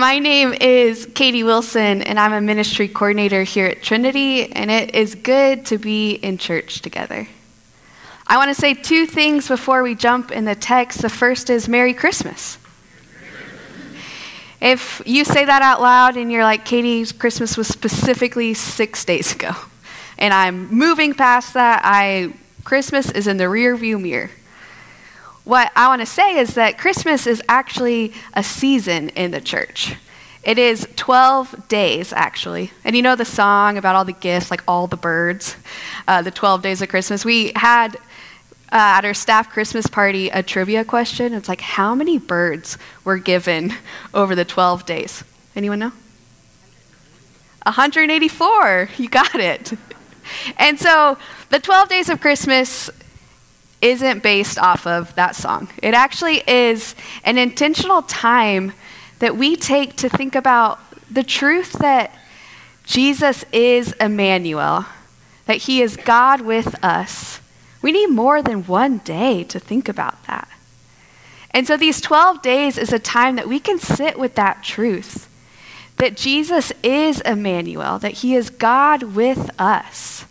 My name is Katie Wilson, and I'm a ministry coordinator here at Trinity, and it is good to be in church together. I want to say two things before we jump in the text. The first is Merry Christmas. If you say that out loud and you're like, Katie's Christmas was specifically six days ago, and I'm moving past that, I Christmas is in the rear view mirror. What I want to say is that Christmas is actually a season in the church. It is 12 days, actually. And you know the song about all the gifts, like all the birds, uh, the 12 days of Christmas? We had uh, at our staff Christmas party a trivia question. It's like, how many birds were given over the 12 days? Anyone know? 184. You got it. And so the 12 days of Christmas isn't based off of that song. It actually is an intentional time that we take to think about the truth that Jesus is Emmanuel, that he is God with us. We need more than one day to think about that. And so these 12 days is a time that we can sit with that truth that Jesus is Emmanuel, that he is God with us.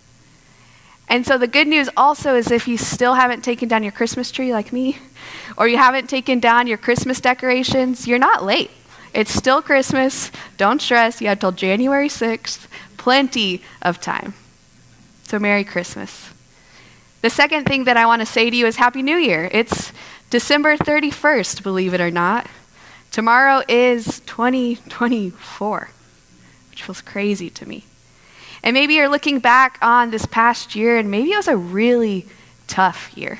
And so the good news also is if you still haven't taken down your Christmas tree like me, or you haven't taken down your Christmas decorations, you're not late. It's still Christmas. Don't stress. You have till January 6th. Plenty of time. So, Merry Christmas. The second thing that I want to say to you is Happy New Year. It's December 31st, believe it or not. Tomorrow is 2024, which feels crazy to me. And maybe you're looking back on this past year and maybe it was a really tough year.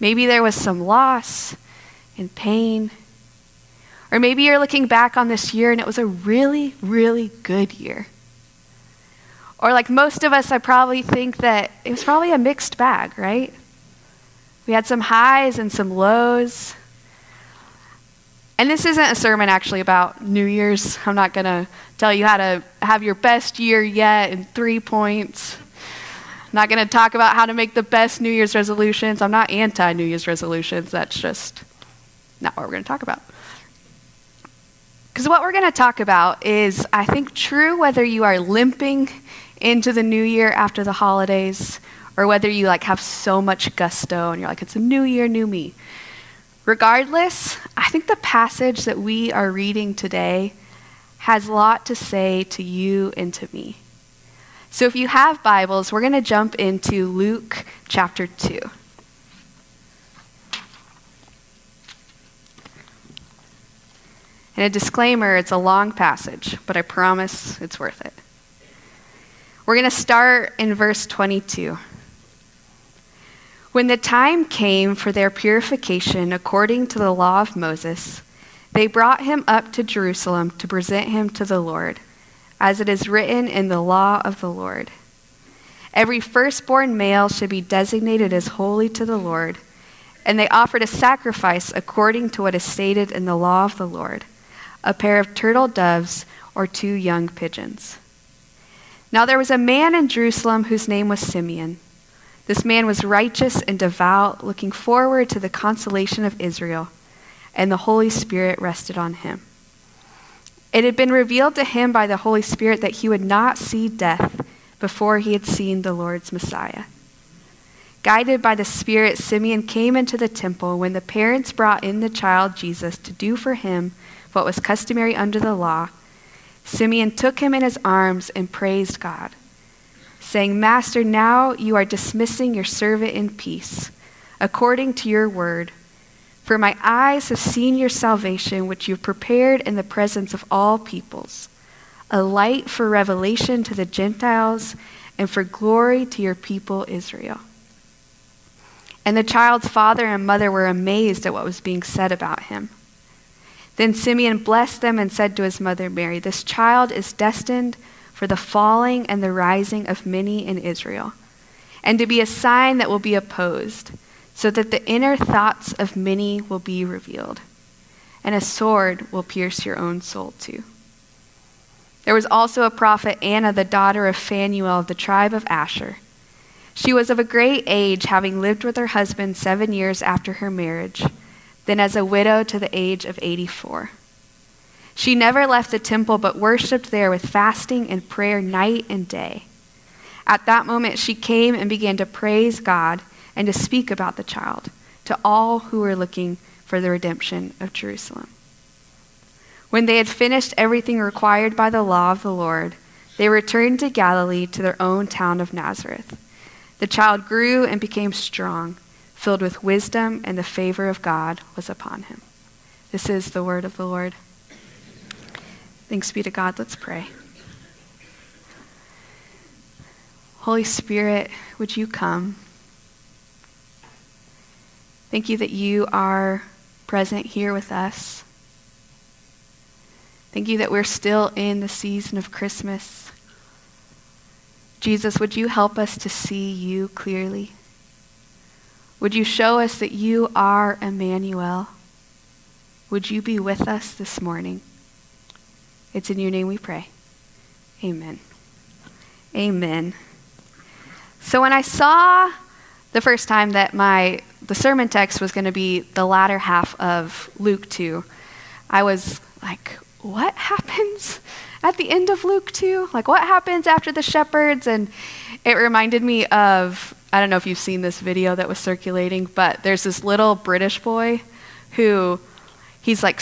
Maybe there was some loss and pain. Or maybe you're looking back on this year and it was a really, really good year. Or like most of us, I probably think that it was probably a mixed bag, right? We had some highs and some lows. And this isn't a sermon actually about New Year's. I'm not going to tell you how to have your best year yet in three points. I'm not going to talk about how to make the best New Year's resolutions. I'm not anti New Year's resolutions. That's just not what we're going to talk about. Because what we're going to talk about is, I think, true whether you are limping into the new year after the holidays or whether you like have so much gusto and you're like, it's a new year, new me. Regardless, I think the passage that we are reading today has a lot to say to you and to me. So if you have Bibles, we're going to jump into Luke chapter 2. And a disclaimer it's a long passage, but I promise it's worth it. We're going to start in verse 22. When the time came for their purification according to the law of Moses, they brought him up to Jerusalem to present him to the Lord, as it is written in the law of the Lord. Every firstborn male should be designated as holy to the Lord, and they offered a sacrifice according to what is stated in the law of the Lord a pair of turtle doves or two young pigeons. Now there was a man in Jerusalem whose name was Simeon. This man was righteous and devout, looking forward to the consolation of Israel, and the Holy Spirit rested on him. It had been revealed to him by the Holy Spirit that he would not see death before he had seen the Lord's Messiah. Guided by the Spirit, Simeon came into the temple when the parents brought in the child Jesus to do for him what was customary under the law. Simeon took him in his arms and praised God saying, Master, now you are dismissing your servant in peace, according to your word. For my eyes have seen your salvation, which you have prepared in the presence of all peoples, a light for revelation to the Gentiles and for glory to your people Israel. And the child's father and mother were amazed at what was being said about him. Then Simeon blessed them and said to his mother Mary, This child is destined for the falling and the rising of many in Israel, and to be a sign that will be opposed, so that the inner thoughts of many will be revealed, and a sword will pierce your own soul too. There was also a prophet, Anna, the daughter of Phanuel of the tribe of Asher. She was of a great age, having lived with her husband seven years after her marriage, then as a widow to the age of 84. She never left the temple but worshiped there with fasting and prayer night and day. At that moment, she came and began to praise God and to speak about the child to all who were looking for the redemption of Jerusalem. When they had finished everything required by the law of the Lord, they returned to Galilee to their own town of Nazareth. The child grew and became strong, filled with wisdom, and the favor of God was upon him. This is the word of the Lord. Thanks be to God. Let's pray. Holy Spirit, would you come? Thank you that you are present here with us. Thank you that we're still in the season of Christmas. Jesus, would you help us to see you clearly? Would you show us that you are Emmanuel? Would you be with us this morning? It's in your name we pray. Amen. Amen. So when I saw the first time that my the sermon text was going to be the latter half of Luke 2, I was like, what happens at the end of Luke 2? Like what happens after the shepherds? And it reminded me of I don't know if you've seen this video that was circulating, but there's this little British boy who he's like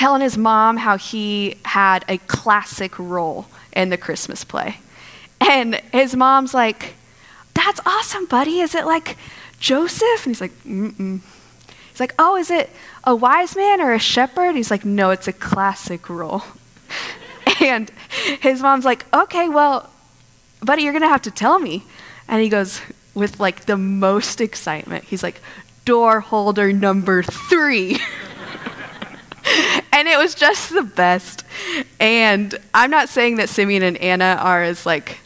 telling his mom how he had a classic role in the Christmas play. And his mom's like, That's awesome, buddy. Is it like Joseph? And he's like, Mm-mm. He's like, Oh, is it a wise man or a shepherd? He's like, No, it's a classic role. and his mom's like, Okay, well, buddy, you're going to have to tell me. And he goes, with like the most excitement, he's like, Door holder number three. and it was just the best. And I'm not saying that Simeon and Anna are as like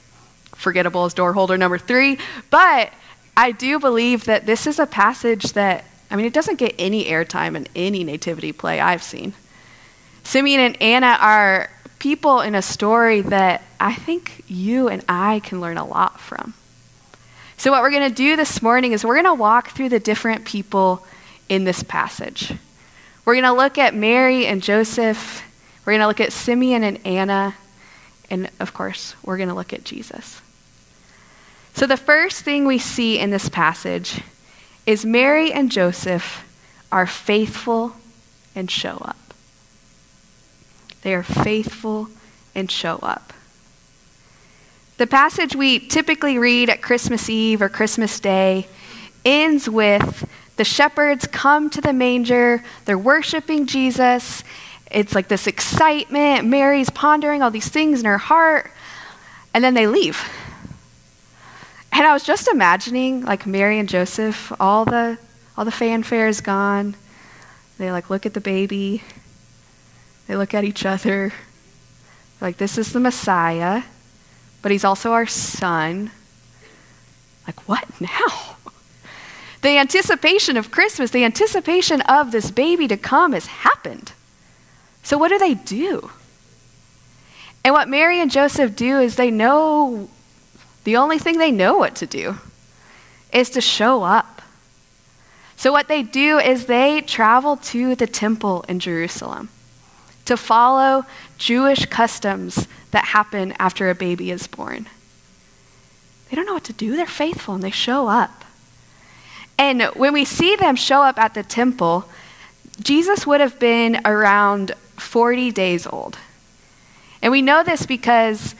forgettable as door holder number three, but I do believe that this is a passage that, I mean, it doesn't get any airtime in any nativity play I've seen. Simeon and Anna are people in a story that I think you and I can learn a lot from. So, what we're going to do this morning is we're going to walk through the different people in this passage. We're going to look at Mary and Joseph. We're going to look at Simeon and Anna. And of course, we're going to look at Jesus. So, the first thing we see in this passage is Mary and Joseph are faithful and show up. They are faithful and show up. The passage we typically read at Christmas Eve or Christmas Day ends with the shepherds come to the manger, they're worshiping Jesus. It's like this excitement. Mary's pondering all these things in her heart, and then they leave. And I was just imagining like Mary and Joseph, all the all the fanfare is gone. They like look at the baby. They look at each other. like this is the Messiah, but he's also our son. Like what now? The anticipation of Christmas, the anticipation of this baby to come has happened. So, what do they do? And what Mary and Joseph do is they know the only thing they know what to do is to show up. So, what they do is they travel to the temple in Jerusalem to follow Jewish customs that happen after a baby is born. They don't know what to do, they're faithful and they show up. And when we see them show up at the temple, Jesus would have been around 40 days old. And we know this because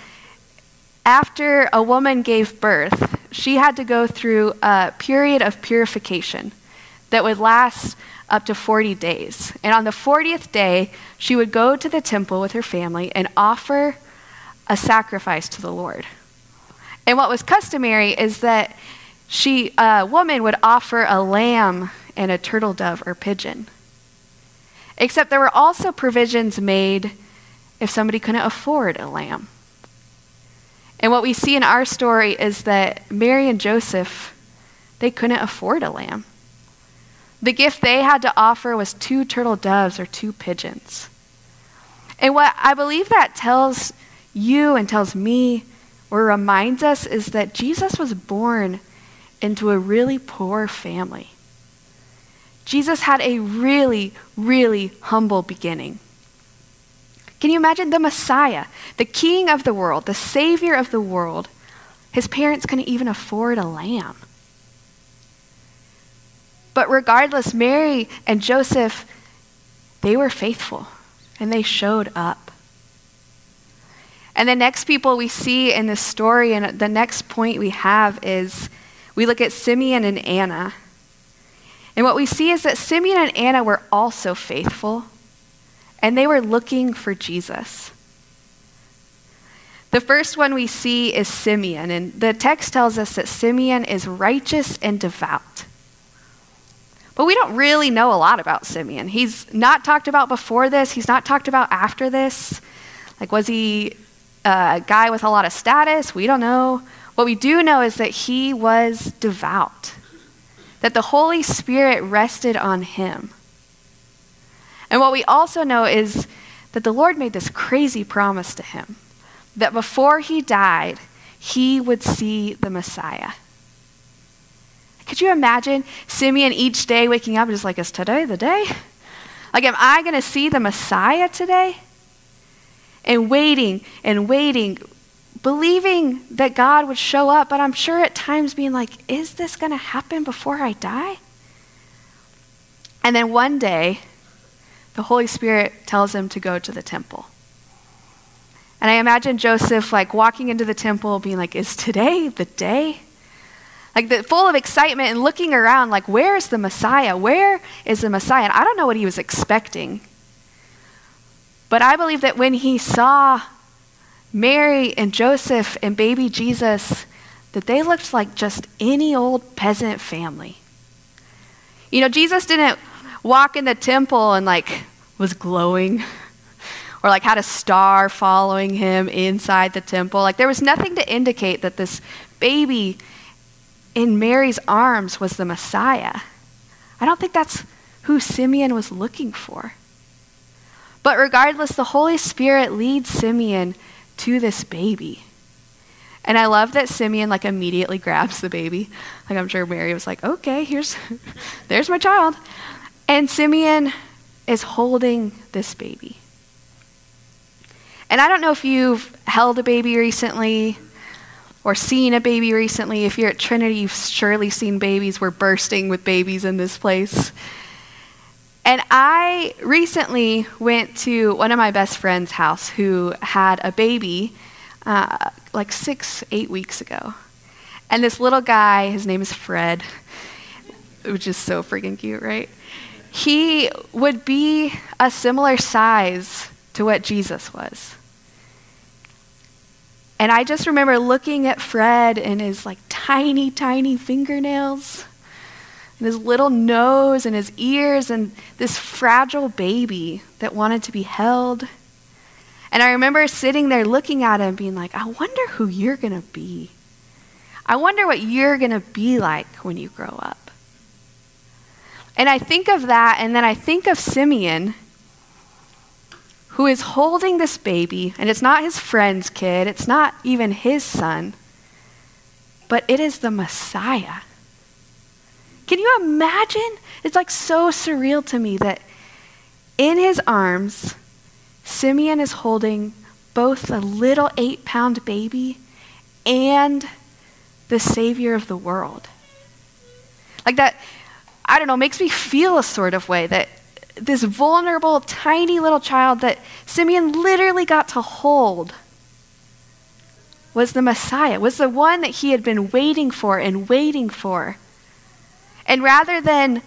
after a woman gave birth, she had to go through a period of purification that would last up to 40 days. And on the 40th day, she would go to the temple with her family and offer a sacrifice to the Lord. And what was customary is that she, a woman would offer a lamb and a turtle dove or pigeon. Except there were also provisions made if somebody couldn't afford a lamb. And what we see in our story is that Mary and Joseph, they couldn't afford a lamb. The gift they had to offer was two turtle doves or two pigeons. And what I believe that tells you and tells me, or reminds us, is that Jesus was born into a really poor family. Jesus had a really, really humble beginning. Can you imagine the Messiah, the King of the world, the Savior of the world? His parents couldn't even afford a lamb. But regardless, Mary and Joseph, they were faithful and they showed up. And the next people we see in this story, and the next point we have is we look at Simeon and Anna. And what we see is that Simeon and Anna were also faithful, and they were looking for Jesus. The first one we see is Simeon, and the text tells us that Simeon is righteous and devout. But we don't really know a lot about Simeon. He's not talked about before this, he's not talked about after this. Like, was he a guy with a lot of status? We don't know. What we do know is that he was devout, that the Holy Spirit rested on him. And what we also know is that the Lord made this crazy promise to him that before he died, he would see the Messiah. Could you imagine Simeon each day waking up just like, is today the day? Like, am I going to see the Messiah today? and waiting and waiting, believing that God would show up, but I'm sure at times being like, is this going to happen before I die? And then one day, the Holy Spirit tells him to go to the temple. And I imagine Joseph like walking into the temple being like, is today the day? Like the, full of excitement and looking around like, where's the Messiah? Where is the Messiah? And I don't know what he was expecting. But I believe that when he saw Mary and Joseph and baby Jesus, that they looked like just any old peasant family. You know, Jesus didn't walk in the temple and like was glowing or like had a star following him inside the temple. Like there was nothing to indicate that this baby in Mary's arms was the Messiah. I don't think that's who Simeon was looking for. But regardless, the Holy Spirit leads Simeon to this baby. And I love that Simeon like immediately grabs the baby. Like I'm sure Mary was like, "Okay, here's there's my child." And Simeon is holding this baby. And I don't know if you've held a baby recently or seen a baby recently. If you're at Trinity, you've surely seen babies. We're bursting with babies in this place. And I recently went to one of my best friend's house who had a baby uh, like six, eight weeks ago. And this little guy, his name is Fred, which is so freaking cute, right? He would be a similar size to what Jesus was. And I just remember looking at Fred and his like tiny, tiny fingernails and his little nose and his ears and this fragile baby that wanted to be held. And I remember sitting there looking at him being like, I wonder who you're going to be. I wonder what you're going to be like when you grow up. And I think of that, and then I think of Simeon, who is holding this baby, and it's not his friend's kid, it's not even his son, but it is the Messiah. Can you imagine? It's like so surreal to me that in his arms, Simeon is holding both a little eight pound baby and the Savior of the world. Like that, I don't know, makes me feel a sort of way that this vulnerable, tiny little child that Simeon literally got to hold was the Messiah, was the one that he had been waiting for and waiting for. And rather than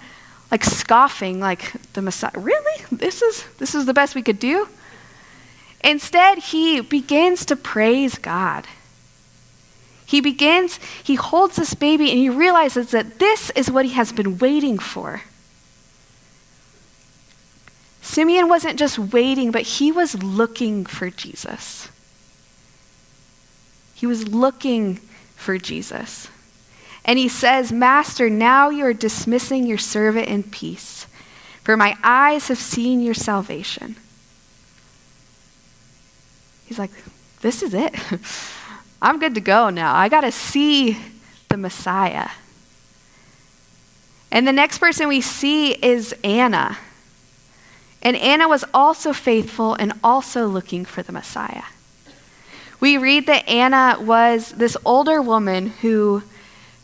like scoffing like the Messiah, really? This is this is the best we could do? Instead, he begins to praise God. He begins, he holds this baby and he realizes that this is what he has been waiting for. Simeon wasn't just waiting, but he was looking for Jesus. He was looking for Jesus. And he says, Master, now you are dismissing your servant in peace, for my eyes have seen your salvation. He's like, This is it. I'm good to go now. I got to see the Messiah. And the next person we see is Anna. And Anna was also faithful and also looking for the Messiah. We read that Anna was this older woman who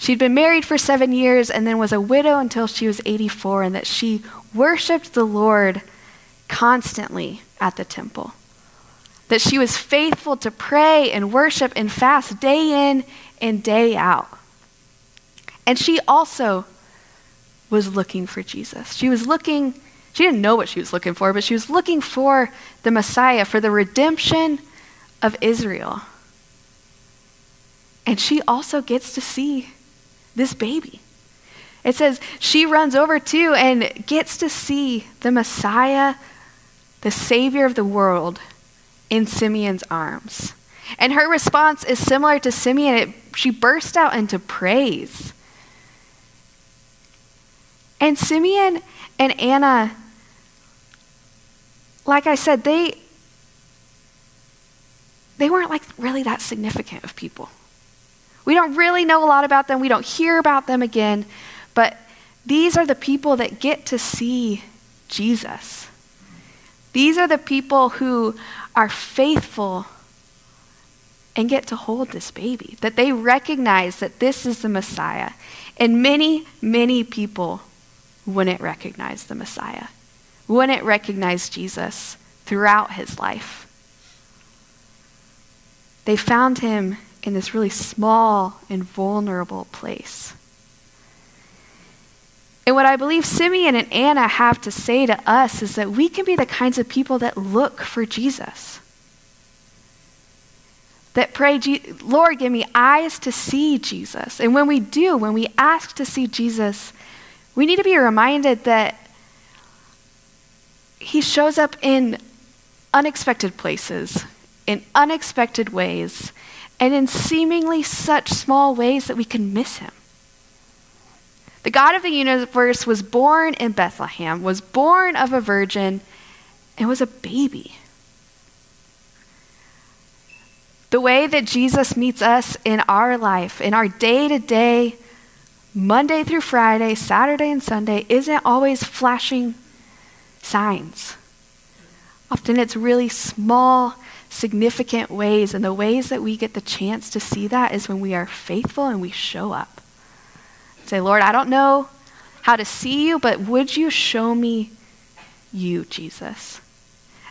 she'd been married for seven years and then was a widow until she was 84, and that she worshiped the Lord constantly at the temple. That she was faithful to pray and worship and fast day in and day out. And she also was looking for Jesus. She was looking, she didn't know what she was looking for, but she was looking for the Messiah, for the redemption of Israel. And she also gets to see this baby. It says she runs over too and gets to see the Messiah, the Savior of the world, in Simeon's arms. And her response is similar to Simeon. It, she burst out into praise. And Simeon and Anna, like I said, they they weren't like really that significant of people. We don't really know a lot about them. We don't hear about them again. But these are the people that get to see Jesus. These are the people who are faithful and get to hold this baby, that they recognize that this is the Messiah. And many, many people wouldn't recognize the Messiah, wouldn't recognize Jesus throughout his life. They found him in this really small and vulnerable place. And what I believe Simeon and Anna have to say to us is that we can be the kinds of people that look for Jesus. That pray, Lord, give me eyes to see Jesus. And when we do, when we ask to see Jesus, we need to be reminded that he shows up in unexpected places in unexpected ways and in seemingly such small ways that we can miss him. The God of the universe was born in Bethlehem, was born of a virgin, and was a baby. The way that Jesus meets us in our life, in our day to day, Monday through Friday, Saturday and Sunday, isn't always flashing signs. Often it's really small significant ways. And the ways that we get the chance to see that is when we are faithful and we show up. Say, Lord, I don't know how to see you, but would you show me you, Jesus?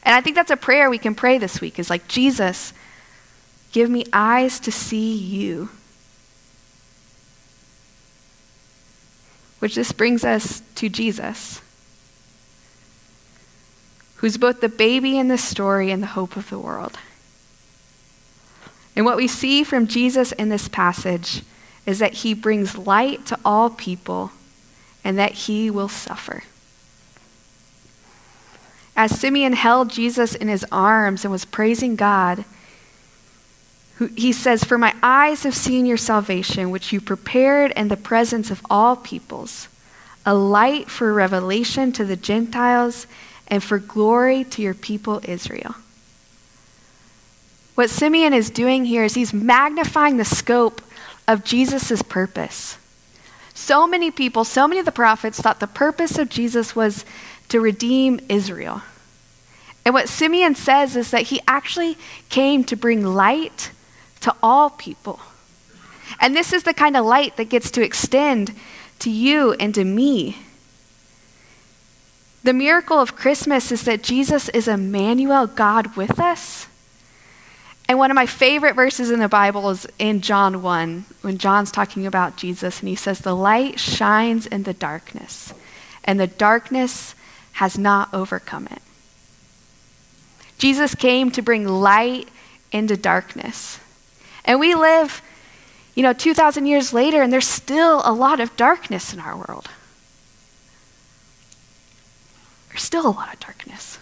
And I think that's a prayer we can pray this week is like, Jesus, give me eyes to see you. Which this brings us to Jesus who's both the baby in the story and the hope of the world. And what we see from Jesus in this passage is that he brings light to all people and that he will suffer. As Simeon held Jesus in his arms and was praising God, he says, For my eyes have seen your salvation, which you prepared in the presence of all peoples, a light for revelation to the Gentiles and for glory to your people Israel. What Simeon is doing here is he's magnifying the scope of Jesus' purpose. So many people, so many of the prophets thought the purpose of Jesus was to redeem Israel. And what Simeon says is that he actually came to bring light to all people. And this is the kind of light that gets to extend to you and to me the miracle of Christmas is that Jesus is Emmanuel, God with us. And one of my favorite verses in the Bible is in John 1, when John's talking about Jesus, and he says, The light shines in the darkness, and the darkness has not overcome it. Jesus came to bring light into darkness. And we live, you know, 2,000 years later, and there's still a lot of darkness in our world there's still a lot of darkness.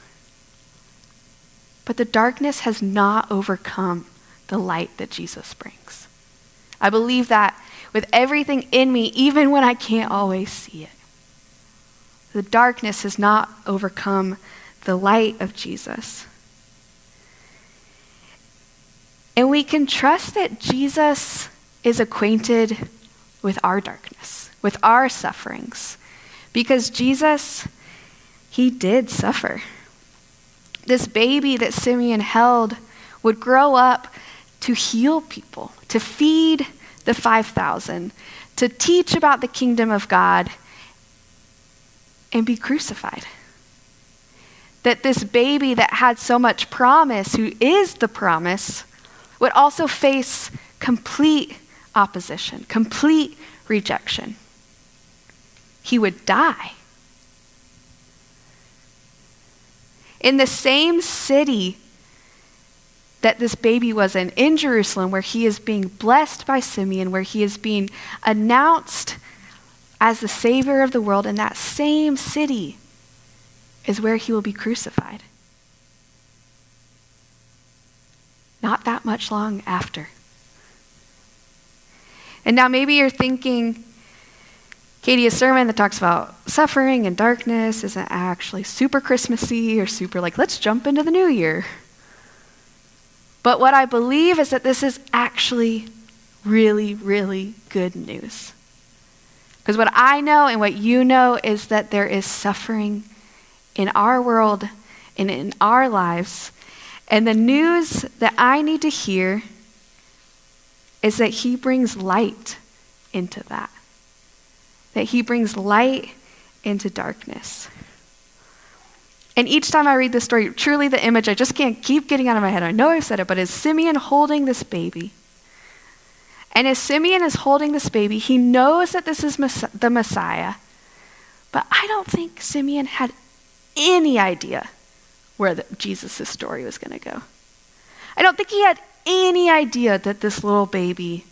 But the darkness has not overcome the light that Jesus brings. I believe that with everything in me, even when I can't always see it. The darkness has not overcome the light of Jesus. And we can trust that Jesus is acquainted with our darkness, with our sufferings, because Jesus he did suffer. this baby that Simeon held would grow up to heal people, to feed the 5,000, to teach about the kingdom of God, and be crucified. That this baby that had so much promise, who is the promise, would also face complete opposition, complete rejection. He would die. In the same city that this baby was in, in Jerusalem, where he is being blessed by Simeon, where he is being announced as the Savior of the world, in that same city is where he will be crucified. Not that much long after. And now maybe you're thinking, Katie, a sermon that talks about suffering and darkness isn't actually super Christmassy or super like, let's jump into the new year. But what I believe is that this is actually really, really good news. Because what I know and what you know is that there is suffering in our world and in our lives. And the news that I need to hear is that He brings light into that. That He brings light into darkness. And each time I read this story, truly the image I just can't keep getting out of my head. I know I've said it, but is Simeon holding this baby. And as Simeon is holding this baby, he knows that this is the Messiah. But I don't think Simeon had any idea where Jesus' story was going to go. I don't think he had any idea that this little baby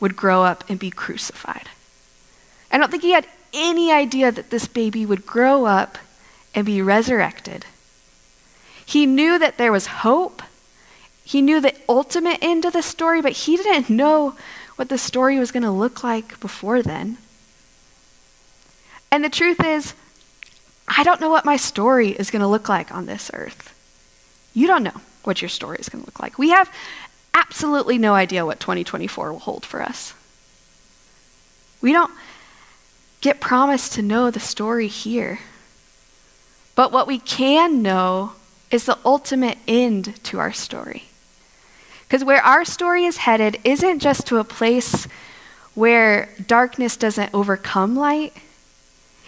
would grow up and be crucified. I don't think he had any idea that this baby would grow up and be resurrected. He knew that there was hope. He knew the ultimate end of the story, but he didn't know what the story was going to look like before then. And the truth is, I don't know what my story is going to look like on this earth. You don't know what your story is going to look like. We have absolutely no idea what 2024 will hold for us. We don't get promised to know the story here. But what we can know is the ultimate end to our story. Because where our story is headed isn't just to a place where darkness doesn't overcome light,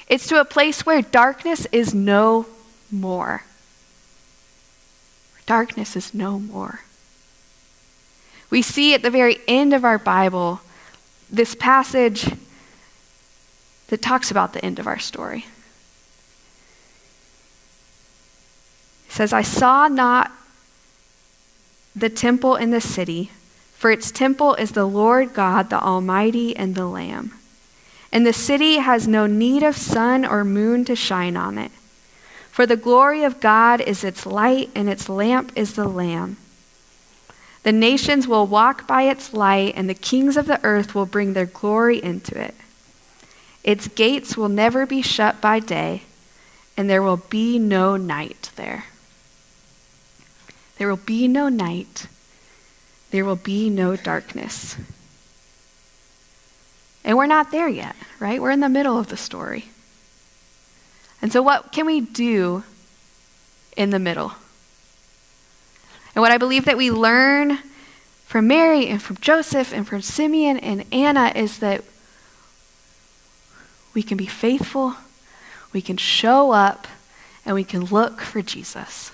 it's to a place where darkness is no more. Darkness is no more. We see at the very end of our Bible this passage that talks about the end of our story. It says, I saw not the temple in the city, for its temple is the Lord God, the Almighty, and the Lamb. And the city has no need of sun or moon to shine on it. For the glory of God is its light, and its lamp is the Lamb. The nations will walk by its light, and the kings of the earth will bring their glory into it. Its gates will never be shut by day, and there will be no night there. There will be no night. There will be no darkness. And we're not there yet, right? We're in the middle of the story. And so, what can we do in the middle? And what I believe that we learn from Mary and from Joseph and from Simeon and Anna is that we can be faithful, we can show up, and we can look for Jesus.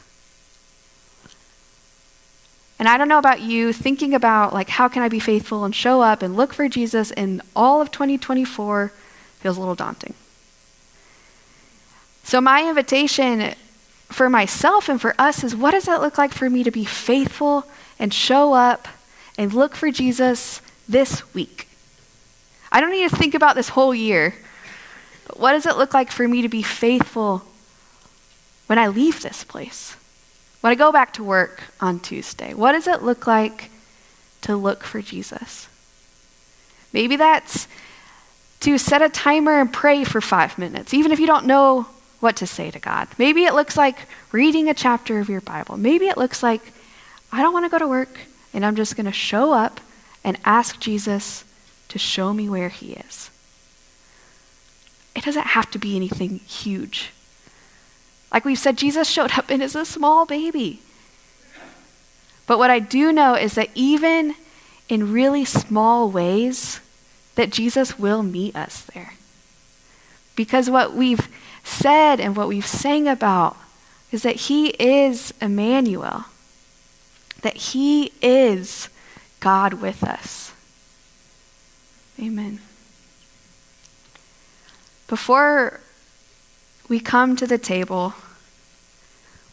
And I don't know about you, thinking about like how can I be faithful and show up and look for Jesus in all of 2024 feels a little daunting. So my invitation for myself and for us is what does that look like for me to be faithful and show up and look for Jesus this week? I don't need to think about this whole year. What does it look like for me to be faithful when I leave this place? When I go back to work on Tuesday, what does it look like to look for Jesus? Maybe that's to set a timer and pray for five minutes, even if you don't know what to say to God. Maybe it looks like reading a chapter of your Bible. Maybe it looks like, I don't want to go to work, and I'm just going to show up and ask Jesus to show me where he is. It doesn't have to be anything huge. Like we've said, Jesus showed up and is a small baby. But what I do know is that even in really small ways, that Jesus will meet us there. Because what we've said and what we've sang about is that he is Emmanuel, that he is God with us. Amen. Before we come to the table,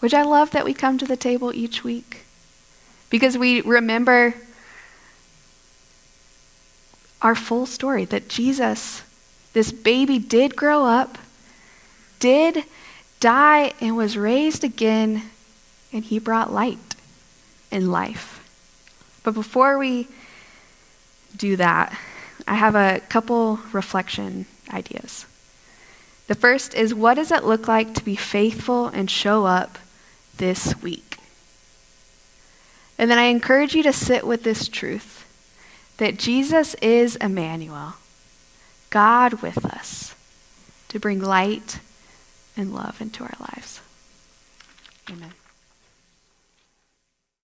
which I love that we come to the table each week because we remember our full story that Jesus, this baby, did grow up, did die, and was raised again, and he brought light and life. But before we do that, I have a couple reflection ideas. The first is what does it look like to be faithful and show up this week? And then I encourage you to sit with this truth that Jesus is Emmanuel, God with us, to bring light and love into our lives. Amen.